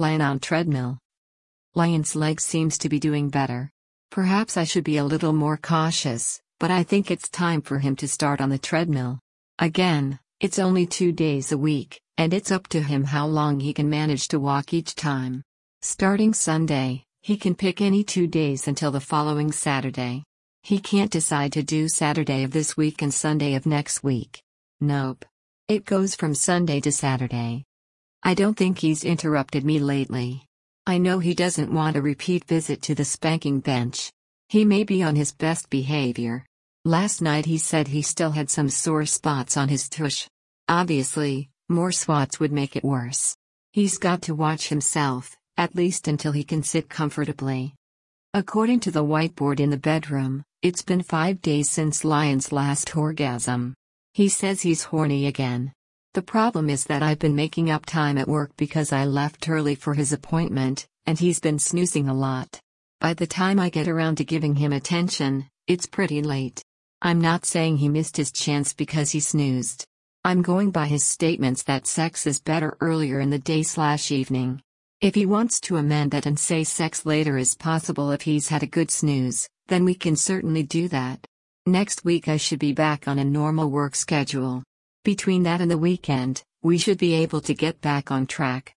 Lion on treadmill. Lion's leg seems to be doing better. Perhaps I should be a little more cautious, but I think it's time for him to start on the treadmill. Again, it's only two days a week, and it's up to him how long he can manage to walk each time. Starting Sunday, he can pick any two days until the following Saturday. He can't decide to do Saturday of this week and Sunday of next week. Nope. It goes from Sunday to Saturday. I don't think he's interrupted me lately. I know he doesn't want a repeat visit to the spanking bench. He may be on his best behavior. Last night he said he still had some sore spots on his tush. Obviously, more swats would make it worse. He's got to watch himself, at least until he can sit comfortably. According to the whiteboard in the bedroom, it's been five days since Lion's last orgasm. He says he's horny again. The problem is that I've been making up time at work because I left early for his appointment, and he's been snoozing a lot. By the time I get around to giving him attention, it's pretty late. I'm not saying he missed his chance because he snoozed. I'm going by his statements that sex is better earlier in the day slash evening. If he wants to amend that and say sex later is possible if he's had a good snooze, then we can certainly do that. Next week I should be back on a normal work schedule. Between that and the weekend, we should be able to get back on track.